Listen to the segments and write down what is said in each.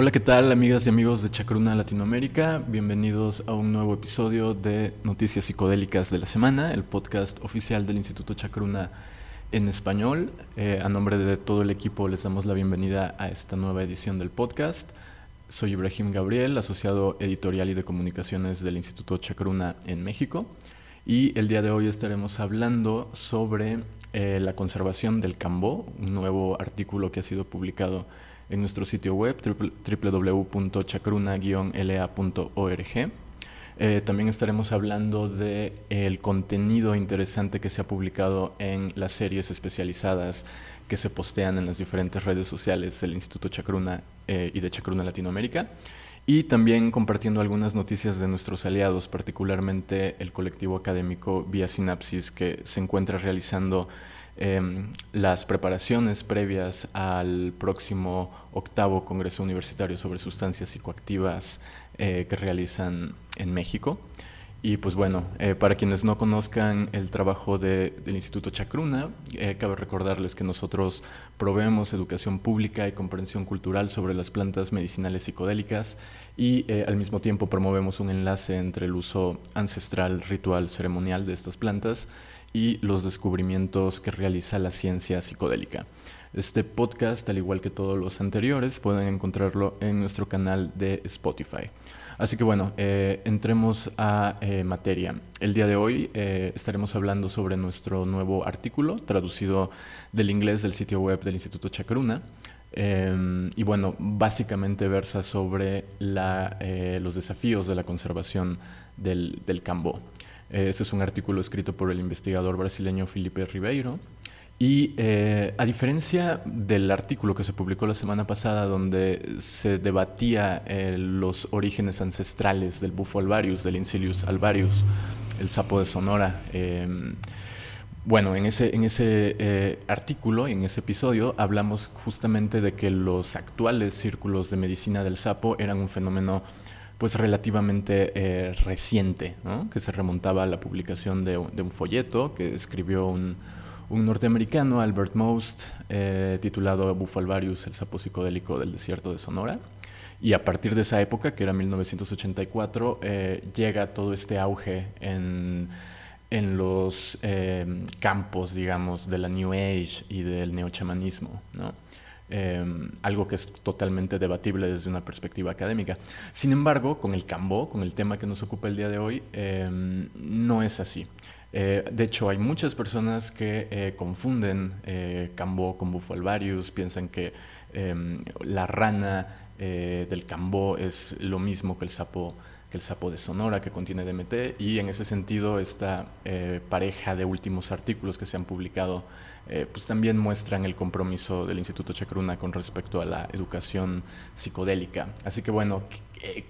Hola, ¿qué tal amigas y amigos de Chacruna Latinoamérica? Bienvenidos a un nuevo episodio de Noticias Psicodélicas de la Semana, el podcast oficial del Instituto Chacruna en español. Eh, a nombre de todo el equipo les damos la bienvenida a esta nueva edición del podcast. Soy Ibrahim Gabriel, asociado editorial y de comunicaciones del Instituto Chacruna en México. Y el día de hoy estaremos hablando sobre eh, la conservación del cambó, un nuevo artículo que ha sido publicado en nuestro sitio web www.chacruna-la.org. Eh, también estaremos hablando del el contenido interesante que se ha publicado en las series especializadas que se postean en las diferentes redes sociales del Instituto Chacruna eh, y de Chacruna Latinoamérica. Y también compartiendo algunas noticias de nuestros aliados, particularmente el colectivo académico Vía Sinapsis, que se encuentra realizando Em, las preparaciones previas al próximo octavo Congreso Universitario sobre Sustancias Psicoactivas eh, que realizan en México. Y pues bueno, eh, para quienes no conozcan el trabajo del Instituto Chacruna, eh, cabe recordarles que nosotros proveemos educación pública y comprensión cultural sobre las plantas medicinales psicodélicas y al mismo tiempo promovemos un enlace entre el uso ancestral, ritual, ceremonial de estas plantas y los descubrimientos que realiza la ciencia psicodélica. Este podcast, al igual que todos los anteriores, pueden encontrarlo en nuestro canal de Spotify. Así que bueno, eh, entremos a eh, materia. El día de hoy eh, estaremos hablando sobre nuestro nuevo artículo, traducido del inglés del sitio web del Instituto Chacruna. y bueno, básicamente versa sobre los desafíos de la conservación del, del cambó. Este es un artículo escrito por el investigador brasileño Felipe Ribeiro. Y eh, a diferencia del artículo que se publicó la semana pasada, donde se debatía eh, los orígenes ancestrales del bufo alvarius, del Incilius alvarius, el sapo de Sonora, em, bueno, en ese, en ese eh, artículo, en ese episodio, hablamos justamente de que los actuales círculos de medicina del sapo eran un fenómeno pues relativamente eh, reciente, que se remontaba a la publicación de, un folleto que escribió un, norteamericano, Albert Most, eh, titulado Bufalvarius, el sapo psicodélico del desierto de Sonora. Y a partir de esa época, que era 1984, eh, llega todo este auge en, en los campos, digamos, de la New Age y del neochamanismo. ¿no? Em, algo que es totalmente debatible desde una perspectiva académica. Sin embargo, con el Cambó, con el tema que nos ocupa el día de hoy, em, no es así. Eh, de hecho, hay muchas personas que eh, confunden eh, Cambó con Bufo alvarius, piensan que em, la rana del Cambó es lo mismo que el sapo que el sapo de Sonora que contiene DMT y en ese sentido esta pareja de últimos artículos que se han publicado eh, pues también muestran el compromiso del Instituto Chacruna con respecto a la educación psicodélica. Así que bueno,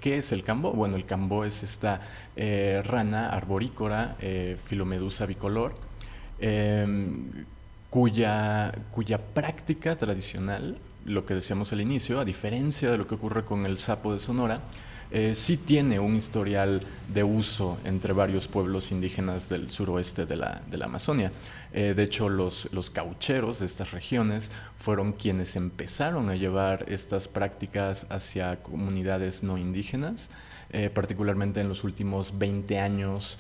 ¿qué, es el cambo? Bueno, el cambo es esta eh, rana arborícora, eh, filomedusa bicolor, em, cuya, cuya práctica tradicional, lo que decíamos al inicio, a diferencia de lo que ocurre con el sapo de Sonora, eh, sí tiene un historial de uso entre varios pueblos indígenas del suroeste de la, Amazonia. Eh, de hecho, los, caucheros de estas regiones fueron quienes empezaron a llevar estas prácticas hacia comunidades no indígenas. Eh, particularmente en los últimos 20 años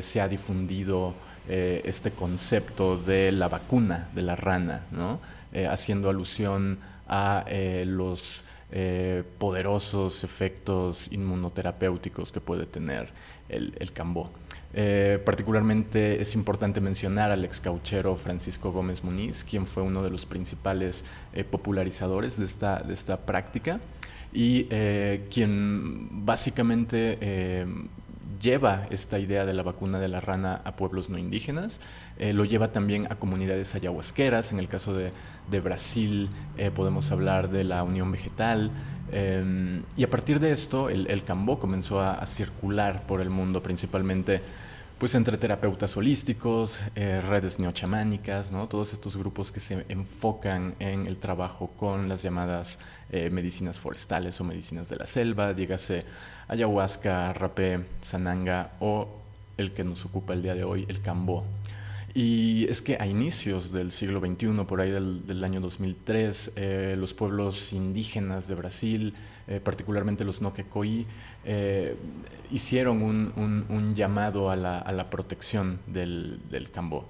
se ha difundido este concepto de la vacuna de la rana, haciendo alusión a los eh, poderosos efectos inmunoterapéuticos que puede tener el, el cambó. Eh, particularmente es importante mencionar al ex cauchero Francisco Gómez Muniz, quien fue uno de los principales eh, popularizadores de esta, de esta práctica y quien básicamente lleva esta idea de la vacuna de la rana a pueblos no indígenas, lo lleva también a comunidades ayahuasqueras, en el caso de, de Brasil, eh, podemos hablar de la Unión Vegetal. Em, y a partir de esto, el, el cambó comenzó a, circular por el mundo, principalmente pues entre terapeutas holísticos, eh, redes neochamánicas, ¿no? todos estos grupos que se enfocan en el trabajo con las llamadas eh, medicinas forestales o medicinas de la selva, dígase ayahuasca, rapé, sananga o el que nos ocupa el día de hoy, el cambó. Y es que a inicios del siglo XXI, por ahí del, año 2003, eh, los pueblos indígenas de Brasil, eh, particularmente los Noquecoí, eh, hicieron un, llamado a la, protección del, cambó.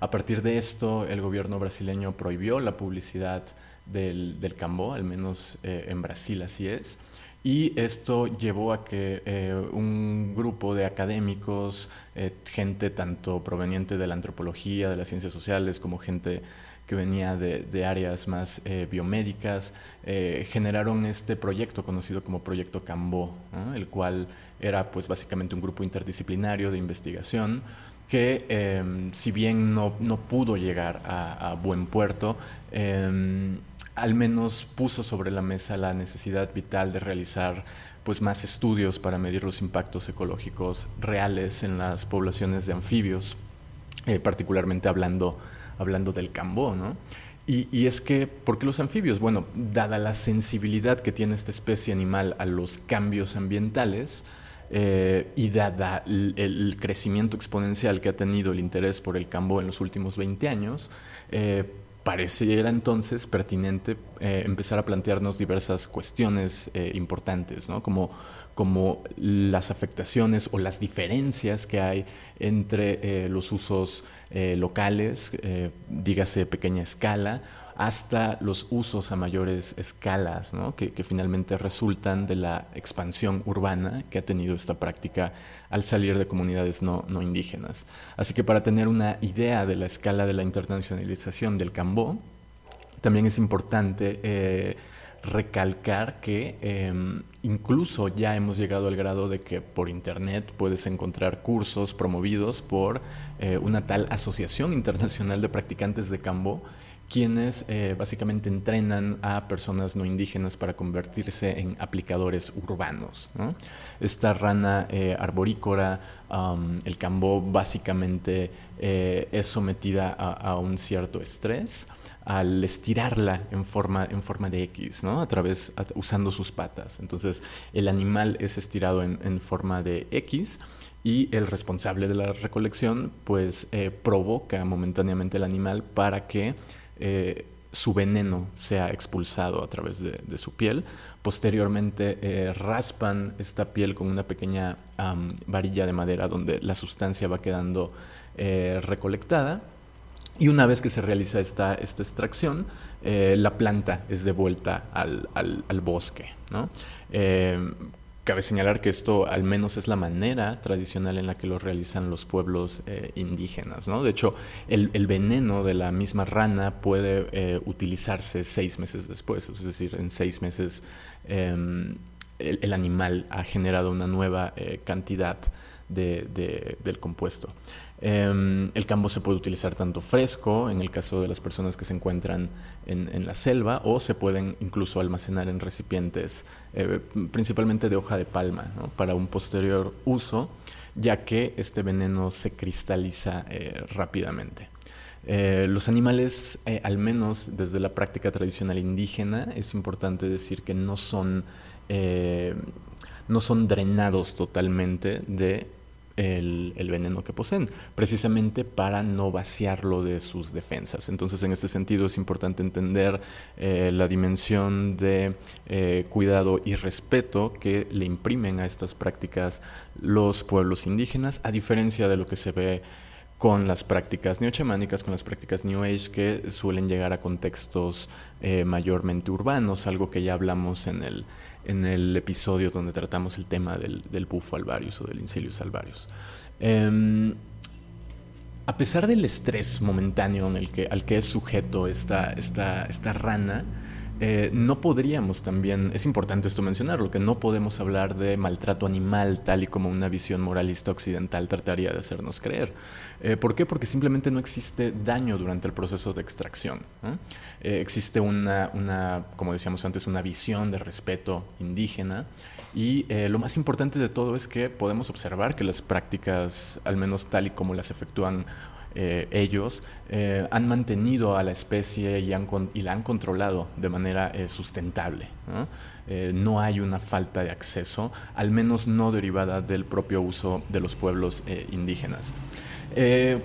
A partir de esto, el gobierno brasileño prohibió la publicidad del, del cambó, al menos en Brasil así es. Y esto llevó a que eh, un grupo de académicos, eh, gente tanto proveniente de la antropología, de las ciencias sociales, como gente que venía de, áreas más eh, biomédicas, generaron este proyecto conocido como Proyecto Cambó, el cual era pues básicamente un grupo interdisciplinario de investigación que em, si bien no, no pudo llegar a, buen puerto, em, al menos puso sobre la mesa la necesidad vital de realizar pues más estudios para medir los impactos ecológicos reales en las poblaciones de anfibios, eh, particularmente hablando, hablando del cambó, ¿no? Y, es que, ¿por qué los anfibios? Bueno, dada la sensibilidad que tiene esta especie animal a los cambios ambientales, eh, y dada el, crecimiento exponencial que ha tenido el interés por el cambó en los últimos 20 años, eh, pareciera entonces pertinente eh, empezar a plantearnos diversas cuestiones eh, importantes, ¿no? como, como las afectaciones o las diferencias que hay entre eh, los usos locales, dígase pequeña escala, hasta los usos a mayores escalas, que, finalmente resultan de la expansión urbana que ha tenido esta práctica al salir de comunidades no, indígenas. Así que para tener una idea de la escala de la internacionalización del Cambó, también es importante eh, recalcar que em, incluso ya hemos llegado al grado de que por internet puedes encontrar cursos promovidos por eh, una tal Asociación Internacional de Practicantes de Cambó quienes eh, básicamente entrenan a personas no indígenas para convertirse en aplicadores urbanos. Esta rana eh, arborícola, el cambó, básicamente eh, es sometida a, un cierto estrés al estirarla en forma, en forma de X, ¿no? a través, usando sus patas. Entonces el animal es estirado en, forma de X y el responsable de la recolección pues provoca momentáneamente el animal para que eh, su veneno sea expulsado a través de, su piel. Posteriormente eh, raspan esta piel con una pequeña varilla de madera donde la sustancia va quedando eh, recolectada. Y una vez que se realiza esta, esta extracción, la planta es devuelta al, al, bosque. ¿no? Cabe señalar que esto al menos es la manera tradicional en la que lo realizan los pueblos eh, indígenas. ¿no? De hecho, el, veneno de la misma rana puede eh, utilizarse seis meses después, es decir, en seis meses em, el, animal ha generado una nueva eh, cantidad del compuesto. Em, el cambo se puede utilizar tanto fresco, en el caso de las personas que se encuentran en, la selva, o se pueden incluso almacenar en recipientes, eh, principalmente de hoja de palma, para un posterior uso, ya que este veneno se cristaliza eh, rápidamente. Eh, los animales, al menos desde la práctica tradicional indígena, es importante decir que no son, no son drenados totalmente de el, veneno que poseen, precisamente para no vaciarlo de sus defensas. Entonces, en este sentido, es importante entender eh, la dimensión de eh, cuidado y respeto que le imprimen a estas prácticas los pueblos indígenas, a diferencia de lo que se ve con las prácticas neochamánicas, con las prácticas New Age que suelen llegar a contextos eh, mayormente urbanos, algo que ya hablamos en el, en el episodio donde tratamos el tema del, del bufo alvarius o del incilius alvarius. Em, a pesar del estrés momentáneo en el que, al que es sujeto esta, esta, esta rana, eh, no podríamos también, es importante esto mencionarlo, que no podemos hablar de maltrato animal tal y como una visión moralista occidental trataría de hacernos creer. Eh, ¿Por qué? Porque simplemente no existe daño durante el proceso de extracción. Eh, existe una, una, como decíamos antes, una visión de respeto indígena y lo más importante de todo es que podemos observar que las prácticas, al menos tal y como las efectúan eh, ellos eh, han mantenido a la especie y, la han controlado de manera eh, sustentable. ¿no? hay una falta de acceso, al menos no derivada del propio uso de los pueblos indígenas.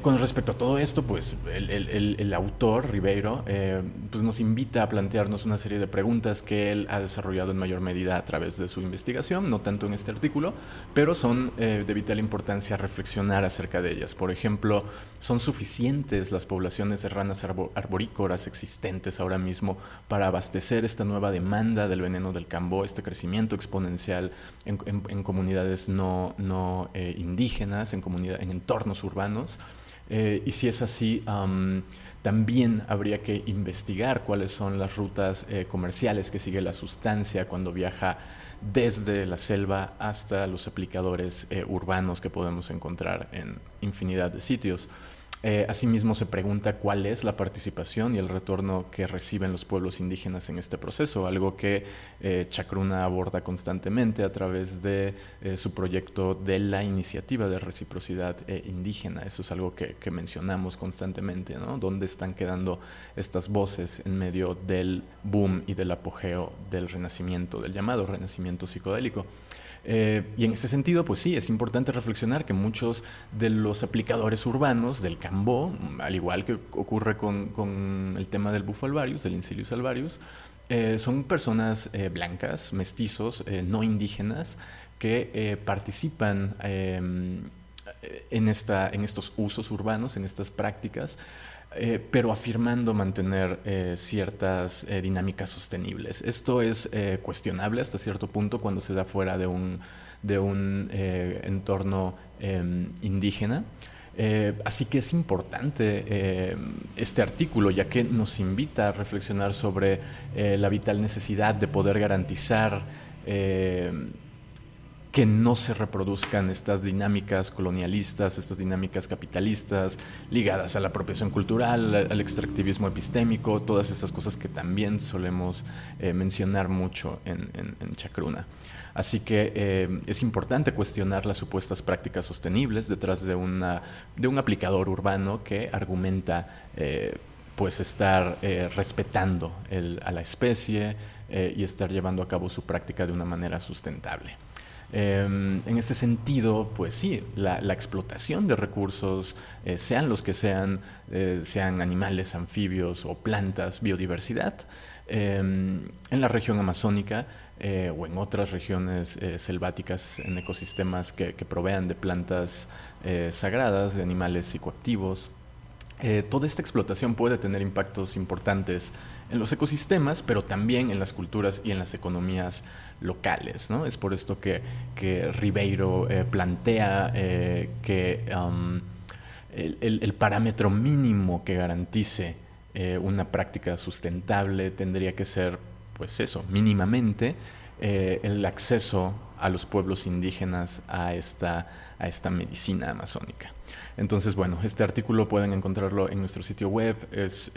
Con respecto a todo esto, pues el, autor, Ribeiro, pues nos invita a plantearnos una serie de preguntas que él ha desarrollado en mayor medida a través de su investigación, no tanto en este artículo, pero son de vital importancia reflexionar acerca de ellas. Por ejemplo, ¿son suficientes las poblaciones de ranas arborícoras existentes ahora mismo para abastecer esta nueva demanda del veneno del cambó, este crecimiento exponencial en, comunidades no, no indígenas, en, comunidad, en entornos urbanos? Eh, y si es así, también habría que investigar cuáles son las rutas eh, comerciales que sigue la sustancia cuando viaja desde la selva hasta los aplicadores eh, urbanos que podemos encontrar en infinidad de sitios. Eh, asimismo, se pregunta cuál es la participación y el retorno que reciben los pueblos indígenas en este proceso, algo que eh, Chacruna aborda constantemente a través de eh, su proyecto de la iniciativa de reciprocidad indígena. Eso es algo que, que mencionamos constantemente, ¿no? ¿Dónde están quedando estas voces en medio del boom y del apogeo del renacimiento, del llamado renacimiento psicodélico? Eh, y en ese sentido, pues sí, es importante reflexionar que muchos de los aplicadores urbanos del cambó, al igual que ocurre con, el tema del bufo alvarius, del incilius alvarius, eh, son personas eh, blancas, mestizos, no indígenas, que participan em, en, esta, en estos usos urbanos, en estas prácticas, eh, pero afirmando mantener eh, ciertas eh, dinámicas sostenibles. Esto es cuestionable hasta cierto punto cuando se da fuera de un, de un entorno em, indígena. así que es importante este artículo, ya que nos invita a reflexionar sobre la vital necesidad de poder garantizar que no se reproduzcan estas dinámicas colonialistas, estas dinámicas capitalistas ligadas a la apropiación cultural, al extractivismo epistémico, todas esas cosas que también solemos eh, mencionar mucho en, Chacruna. Así que eh, es importante cuestionar las supuestas prácticas sostenibles detrás de, de un aplicador urbano que argumenta eh, pues estar respetando a la especie y estar llevando a cabo su práctica de una manera sustentable. Em, en ese sentido, pues sí, la, explotación de recursos, eh, sean los que sean, eh, sean animales, anfibios o plantas, biodiversidad, em, en la región amazónica eh, o en otras regiones selváticas, en ecosistemas que, que provean de plantas sagradas, de animales psicoactivos, toda esta explotación puede tener impactos importantes en los ecosistemas, pero también en las culturas y en las economías locales. ¿no? Es por esto que, que Ribeiro eh, plantea eh, que um, el, parámetro mínimo que garantice eh, una práctica sustentable tendría que ser, pues eso, mínimamente el acceso a los pueblos indígenas a esta, a esta medicina amazónica. Entonces, bueno, este artículo pueden encontrarlo en nuestro sitio web. Es,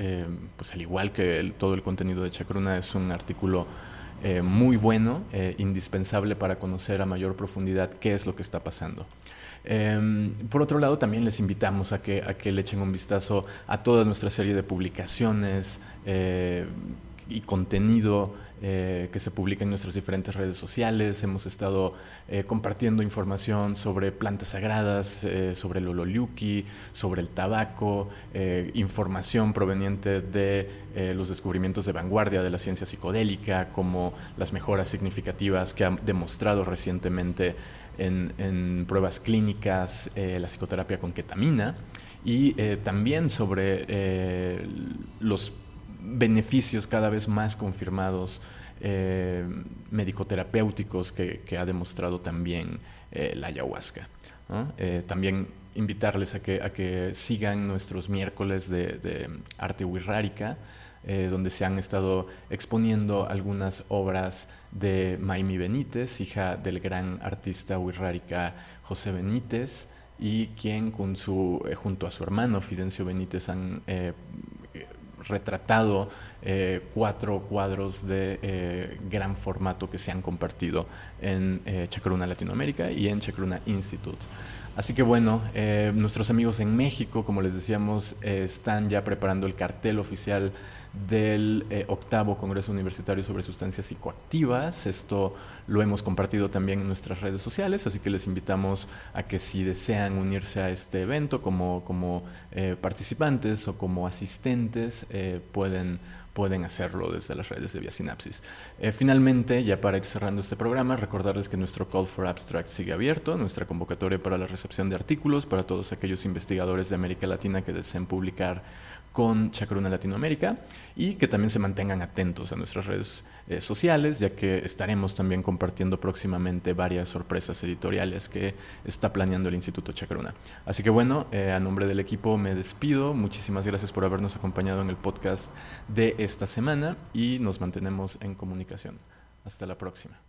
pues al igual que todo el contenido de Chacruna, es un artículo eh, muy bueno, eh, indispensable para conocer a mayor profundidad qué es lo que está pasando. Em, por otro lado, también les invitamos a que, a que le echen un vistazo a toda nuestra serie de publicaciones eh, y contenido eh, que se publica en nuestras diferentes redes sociales. Hemos estado eh, compartiendo información sobre plantas sagradas, eh, sobre el ololiuki, sobre el tabaco, información proveniente de los descubrimientos de vanguardia de la ciencia psicodélica, como las mejoras significativas que han demostrado recientemente en, en pruebas clínicas la psicoterapia con ketamina y también sobre los beneficios cada vez más confirmados eh, médico-terapéuticos que, ha demostrado también eh, la ayahuasca. Eh, también invitarles a que, a que sigan nuestros miércoles de, arte wixárika, donde se han estado exponiendo algunas obras de Maimi Benítez, hija del gran artista wixárika José Benítez, y quien con su, junto a su hermano Fidencio Benítez han retratado eh, cuatro cuadros de eh, gran formato que se han compartido en eh, Chacruna Latinoamérica y en Chacruna Institute. Así que bueno, nuestros amigos en México, como les decíamos, están ya preparando el cartel oficial del eh, octavo Congreso Universitario sobre Sustancias Psicoactivas. Esto lo hemos compartido también en nuestras redes sociales, así que les invitamos a que si desean unirse a este evento como, como eh, participantes o como asistentes, eh, pueden pueden hacerlo desde las redes de Vía Sinapsis. finalmente, ya para ir cerrando este programa, recordarles que nuestro Call for Abstract sigue abierto, nuestra convocatoria para la recepción de artículos para todos aquellos investigadores de América Latina que deseen publicar con Chacruna Latinoamérica y que también se mantengan atentos a nuestras redes eh, sociales, ya que estaremos también compartiendo próximamente varias sorpresas editoriales que está planeando el Instituto Chacruna. Así que bueno, eh, a nombre del equipo me despido. Muchísimas gracias por habernos acompañado en el podcast de esta semana y nos mantenemos en comunicación. Hasta la próxima.